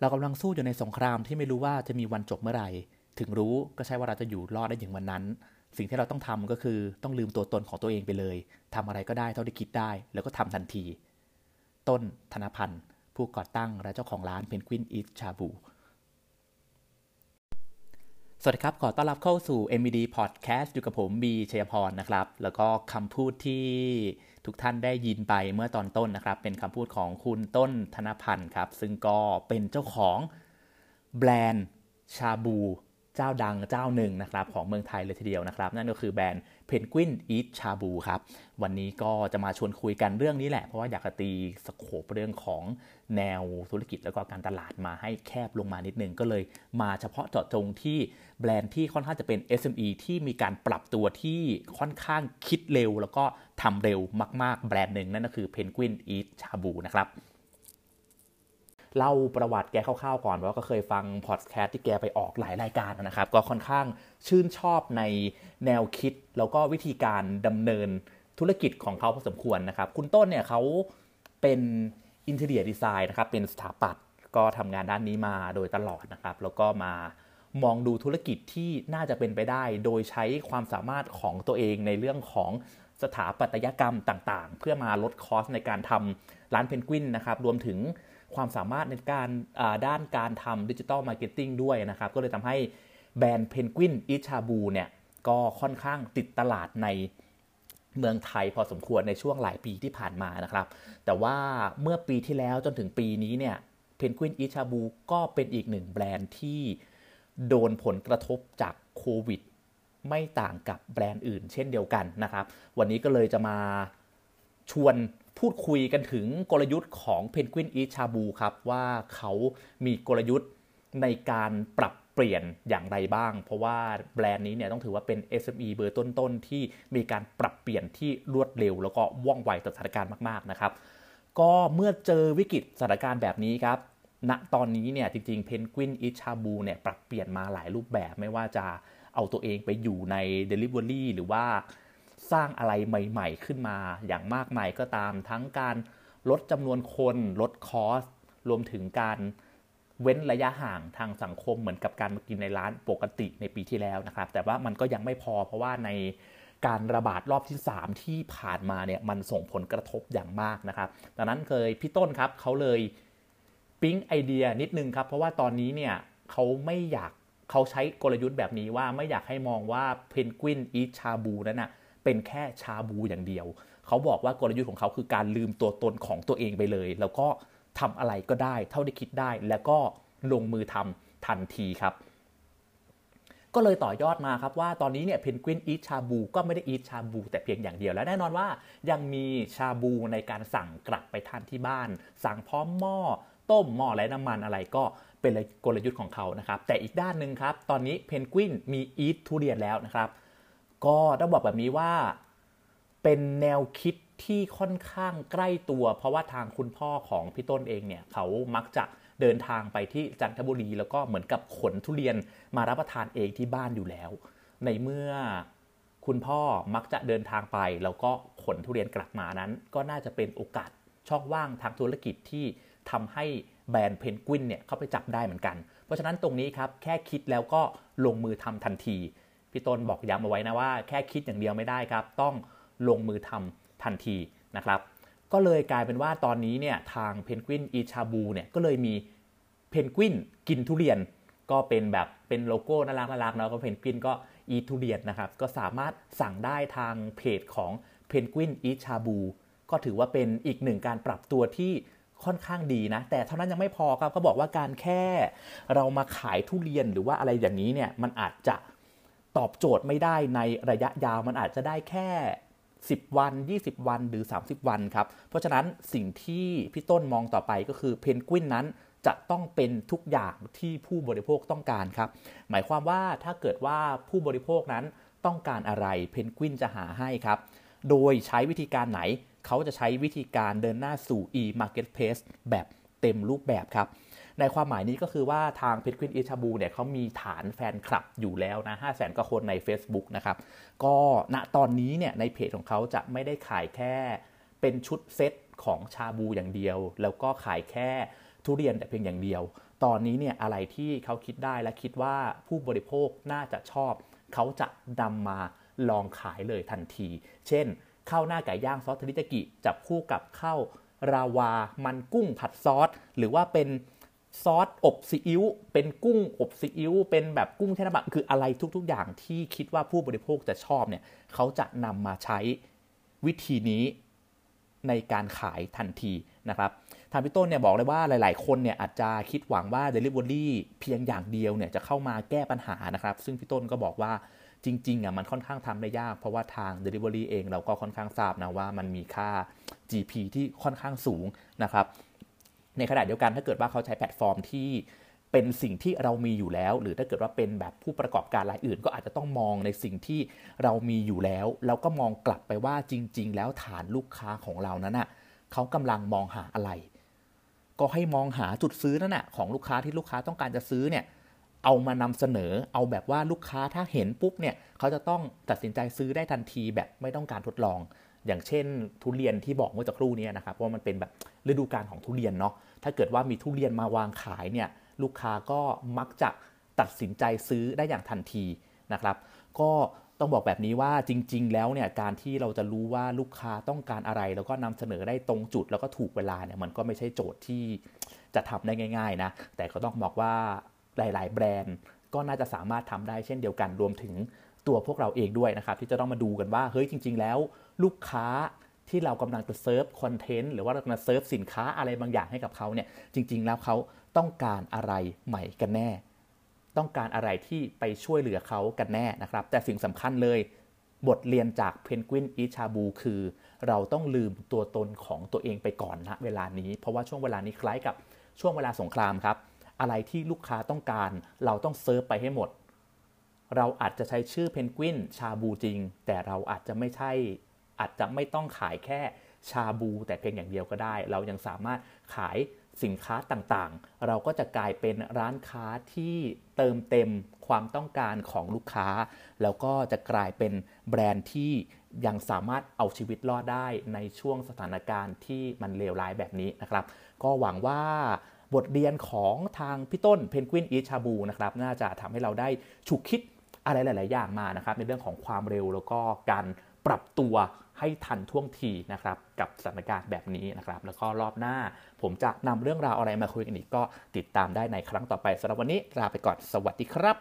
เรากำลังสู้อยู่ในสงครามที่ไม่รู้ว่าจะมีวันจบเมื่อไหร่ ถึงรู้ก็ใช่ว่าเราจะอยู่รอดได้อย่างวันนั้น สิ่งที่เราต้องทำก็คือต้องลืมตัวตนของตัวเองไปเลยทำอะไรก็ได้เท่าที่คิดได้ แล้วก็ทำทันที ต้นธนพันธ์ ผู้ก่อตั้งและเจ้าของร้านเพนกวินอีทชาบู สวัสดีครับ ขอต้อนรับเข้าสู่ MBD Podcast อยู่กับผมบีชัยพรนะครับ แล้วก็คำพูดที่ทุกท่านได้ยินไปเมื่อตอนต้นนะครับ เป็นคำพูดของคุณต้นธนพันธ์ครับ ซึ่งก็เป็นเจ้าของแบรนด์ชาบู เจ้าดังเจ้าหนึ่งนะครับของเมืองไทยเลยทีเดียวนะครับ นั่นก็คือแบรนด์เพนกวินอีทชาบูครับวันนี้ก็จะมาชวนคุยกันเรื่องนี้แหละ เพราะว่าอยากจะตีสโคปเรื่องของแนวธุรกิจแล้วก็การตลาดมาให้แคบลงมานิดนึง ก็เลยมาเฉพาะเจาะจงที่แบรนด์ที่ค่อนข้างจะเป็น SME ที่มีการปรับตัวที่ค่อนข้างคิดเร็ว แล้วก็ทำเร็วมาก ๆ แบรนด์หนึ่งนั่นก็คือ Penguin Eat ชาบูนะครับ เล่าประวัติแกคร่าวๆก่อนว่าก็เคยฟังพอดแคสต์ที่แกไปออกหลายรายการนะครับ ก็ค่อนข้างชื่นชอบในแนวคิด แล้วก็วิธีการดำเนินธุรกิจของเขาพอสมควรนะครับ คุณต้นเนี่ยเขาเป็น interior design นะครับ เป็นสถาปัตย์ก็ทำงานด้านนี้มาโดยตลอดนะครับ แล้วก็มามองดูธุรกิจที่น่าจะเป็นไปได้ โดยใช้ความสามารถของตัวเองในเรื่องของสถาปัตยกรรมต่างๆ เพื่อมาลด cost ในการทำร้านเพนกวินนะครับ รวมถึง ความสามารถในการด้านการทำ digital marketing ด้วยนะครับ ก็เลยทำให้แบรนด์ Penguin Eat Shabu เนี่ยก็ค่อนข้างติดตลาดในเมืองไทยพอสมควรในช่วงหลายปีที่ผ่านมานะครับ แต่ว่าเมื่อปีที่แล้วจนถึงปีนี้เนี่ย Penguin Eat Shabu ก็เป็นอีกหนึ่งแบรนด์ที่โดนผลกระทบจากโควิดไม่ต่างกับแบรนด์อื่นเช่นเดียวกันนะครับ วันนี้ก็เลยจะมาชวน พูดคุยกันถึงกลยุทธ์ของ Penguin Eat Shabu ครับ ว่าเขามีกลยุทธ์ในการปรับเปลี่ยนอย่างไรบ้าง เพราะว่าแบรนด์นี้เนี่ยต้องถือว่าเป็น SME เบอร์ต้นๆ ที่มีการปรับเปลี่ยนที่รวดเร็ว แล้วก็ว่องไวต่อสถานการณ์มากๆนะครับ ก็เมื่อเจอวิกฤตสถานการณ์แบบนี้ครับณตอนนี้เนี่ยจริงๆ Penguin Eat Shabu เนี่ยปรับเปลี่ยนมาหลายรูปแบบไม่ว่าจะเอาตัวเองไปอยู่ใน Delivery หรือว่า สร้างอะไรใหม่ ๆ ขึ้นมา อย่างมากมายก็ตาม ทั้งการลดจำนวนคนลดคอสรวมถึงการเว้นระยะห่างทางสังคมเหมือนกับการมากินในร้านปกติในปีที่แล้วนะครับ แต่ว่ามันก็ยังไม่พอเพราะว่าในการระบาดรอบที่ 3 ที่ผ่านมาเนี่ยมันส่งผลกระทบอย่างมากนะครับ ดังนั้นเคยพี่ต้นครับเขาเลยปิ๊งไอเดียนิดนึงครับ เพราะว่าตอนนี้เนี่ยเขาไม่อยากเขาใช้กลยุทธ์แบบนี้ว่าไม่อยากให้มองว่าเพนกวินอีชาบูนั้นนะ เป็นแค่ชาบูอย่างเดียว เขาบอกว่ากลยุทธ์ของเขาคือการลืมตัวตนของตัวเองไปเลย แล้วก็ทำอะไรก็ได้ เท่าที่คิดได้ แล้วก็ลงมือทำทันทีครับ ก็เลยต่อยอดมาครับว่าตอนนี้เนี่ยเพนกวินอีชาบูก็ไม่ได้อีชาบูแต่เพียงอย่างเดียวแล้วแน่นอนว่ายังมีชาบูในการสั่งกลับไปทานที่บ้าน สั่งพร้อมหม้อต้มหม้อและน้ำมันอะไรก็เป็นกลยุทธ์ของเขานะครับ แต่อีกด้านหนึ่งครับ ตอนนี้เพนกวินมีอีททุเรียนแล้วนะครับ ก็ต้องบอกแบบนี้ว่าเป็นแนวคิดที่ค่อนข้างใกล้ตัว เพราะว่าทางคุณพ่อของพี่ต้นเองเนี่ยเขามักจะเดินทางไปที่จันทบุรี แล้วก็เหมือนกับขนทุเรียนมารับประทานเองที่บ้านอยู่แล้ว ในเมื่อคุณพ่อมักจะเดินทางไป แล้วก็ขนทุเรียนกลับมานั้น ก็น่าจะเป็นโอกาสช่องว่างทางธุรกิจที่ทำให้แบรนด์เพนกวินเนี่ยเข้าไปจับได้เหมือนกัน เพราะฉะนั้นตรงนี้ครับแค่คิดแล้วก็ลงมือทำทันที พี่ต้นบอกย้ำเอาไว้นะว่าแค่คิดอย่างเดียวไม่ได้ครับ ต้องลงมือทำทันทีนะครับ ก็เลยกลายเป็นว่าตอนนี้เนี่ยทาง Penguin Eat Shabu เนี่ยก็เลยมีเพนกวินกินทุเรียน ก็เป็นแบบเป็นโลโก้น่ารักน่ารักเนาะก็เพนกวินก็อีทุเรียนนะครับ ก็สามารถสั่งได้ทางเพจของเพนกวินอีชาบูก็ถือว่าเป็นอีกหนึ่งการปรับตัวที่ค่อนข้างดีนะ แต่เท่านั้นยังไม่พอครับเขาบอกว่าการแค่เรามาขายทุเรียนหรือว่าอะไรอย่างนี้เนี่ยมันอาจจะ ตอบโจทย์ไม่ได้ในระยะยาวมันอาจจะได้แค่ 10 วัน 20 วันหรือ 30 วันครับ เพราะฉะนั้นสิ่งที่พี่ต้นมองต่อไปก็คือเพนกวินนั้นจะต้องเป็นทุกอย่างที่ผู้บริโภคต้องการครับ หมายความว่าถ้าเกิดว่าผู้บริโภคนั้นต้องการอะไรเพนกวินจะหาให้ครับ โดยใช้วิธีการไหน เขาจะใช้วิธีการเดินหน้าสู่ e-marketplace แบบเต็มรูปแบบครับ ในความหมายนี้ก็คือว่าทางเพชรควินอิชาบูเนี่ยเขามีฐานแฟนคลับอยู่แล้วนะ5 0 0แสนกว่าคนใน Facebook นะครับ ก็ณตอนนี้เนี่ยในเพจของเขาจะไม่ได้ขายแค่เป็นชุดเซตของชาบูอย่างเดียว แล้วก็ขายแค่ทุเรียนแต่เพียงอย่างเดียว ตอนนี้เนี่ยอะไรที่เขาคิดได้และคิดว่าผู้บริโภคน่าจะชอบ เขาจะนำมาลองขายเลยทันที เช่นข้าวหน้าไก่ย่างซอสทริตากิ จับคู่กับข้าวราวา มันกุ้งผัดซอส หรือว่าเป็น ซอสอบซีอิ๊วเป็นกุ้งอบซีอิ๊วเป็นแบบกุ้งแช่น้ำมันคืออะไรทุก ๆ อย่างที่คิดว่าผู้บริโภคจะชอบเนี่ยเขาจะนำมาใช้วิธีนี้ในการขายทันทีนะครับทางพี่ต้นเนี่ยบอกเลยว่าหลาย ๆ คนเนี่ยอาจจะคิดหวังว่า Delivery เพียงอย่างเดียวเนี่ยจะเข้ามาแก้ปัญหานะครับ ซึ่งพี่ต้นก็บอกว่าจริง ๆ อะมันค่อนข้างทำได้ยาก เพราะว่าทาง Delivery เองเราก็ค่อนข้างทราบนะว่ามันมีค่า GP ที่ค่อนข้างสูงนะครับ ในขณะเดียวกันถ้าเกิดว่าเขาใช้แพลตฟอร์มที่เป็นสิ่งที่เรามีอยู่แล้ว หรือถ้าเกิดว่าเป็นแบบผู้ประกอบการรายอื่น ก็อาจจะต้องมองในสิ่งที่เรามีอยู่แล้วแล้วก็มองกลับไปว่าจริง ๆ แล้วฐานลูกค้าของเรานั้นอะเขากำลังมองหาอะไร ก็ให้มองหาจุดซื้อนั่นแหะของลูกค้าที่ลูกค้าต้องการจะซื้อเนี่ยเอามานำเสนอเอาแบบว่าลูกค้าถ้าเห็นปุ๊บเนี่ยเขาจะต้องตัดสินใจซื้อได้ทันทีแบบไม่ต้องการทดลอง อย่างเช่นทุเรียนที่บอกเมื่อสักครู่นี้นะครับว่ามันเป็นแบบฤดูกาลของทุเรียนเนาะถ้าเกิดว่ามีทุเรียนมาวางขายเนี่ยลูกค้าก็มักจะตัดสินใจซื้อได้อย่างทันทีนะครับ ก็ต้องบอกแบบนี้ว่าจริง ๆ แล้วเนี่ยการที่เราจะรู้ว่าลูกค้าต้องการอะไร แล้วก็นำเสนอได้ตรงจุดแล้วก็ถูกเวลาเนี่ยมันก็ไม่ใช่โจทย์ที่จะทำได้ง่าย ๆ นะ แต่ก็ต้องบอกว่าหลาย ๆ แบรนด์ก็น่าจะสามารถทำได้เช่นเดียวกันรวมถึง ตัวพวกเราเองด้วยนะครับ ที่จะต้องมาดูกันว่าเฮ้ยจริง ๆ แล้ว ลูกค้าที่เรากำลังจะ serve content หรือว่าเรากำลังเซิร์ฟสินค้าอะไรบางอย่างให้กับเขาเนี่ยจริง ๆ แล้วเขาต้องการอะไรใหม่กันแน่ ต้องการอะไรที่ไปช่วยเหลือเขากันแน่นะครับ แต่สิ่งสำคัญเลยบทเรียนจากเพนกวินอิชาบูคือ เราต้องลืมตัวตนของตัวเองไปก่อนนะเวลานี้ เพราะว่าช่วงเวลานี้คล้ายกับช่วงเวลาสงครามครับ อะไรที่ลูกค้าต้องการ เราต้องเซิร์ฟไปให้หมด เราอาจจะใช้ชื่อเพนกวินชาบูจริง แต่เราอาจจะไม่ใช่ อาจจะไม่ต้องขายแค่ชาบู แต่เพียงอย่างเดียวก็ได้ เรายังสามารถขายสินค้าต่างๆ เราก็จะกลายเป็นร้านค้าที่เติมเต็มความต้องการของลูกค้า แล้วก็จะกลายเป็นแบรนด์ที่ยังสามารถเอาชีวิตรอดได้ในช่วงสถานการณ์ที่มันเลวร้ายแบบนี้นะครับ ก็หวังว่าบทเรียนของทางพี่ต้นเพนกวินอีชาบูนะครับ น่าจะทำให้เราได้ฉุกคิด อะไรหลาย ๆ อย่างมานะครับในเรื่องของความเร็วแล้วก็การปรับตัวให้ทันท่วงทีนะครับกับสถานการณ์แบบนี้นะครับแล้วก็รอบหน้า ผมจะนำเรื่องราวอะไรมาคุยกันอีกก็ติดตามได้ในครั้งต่อไปสำหรับวันนี้ลาไปก่อนสวัสดีครับ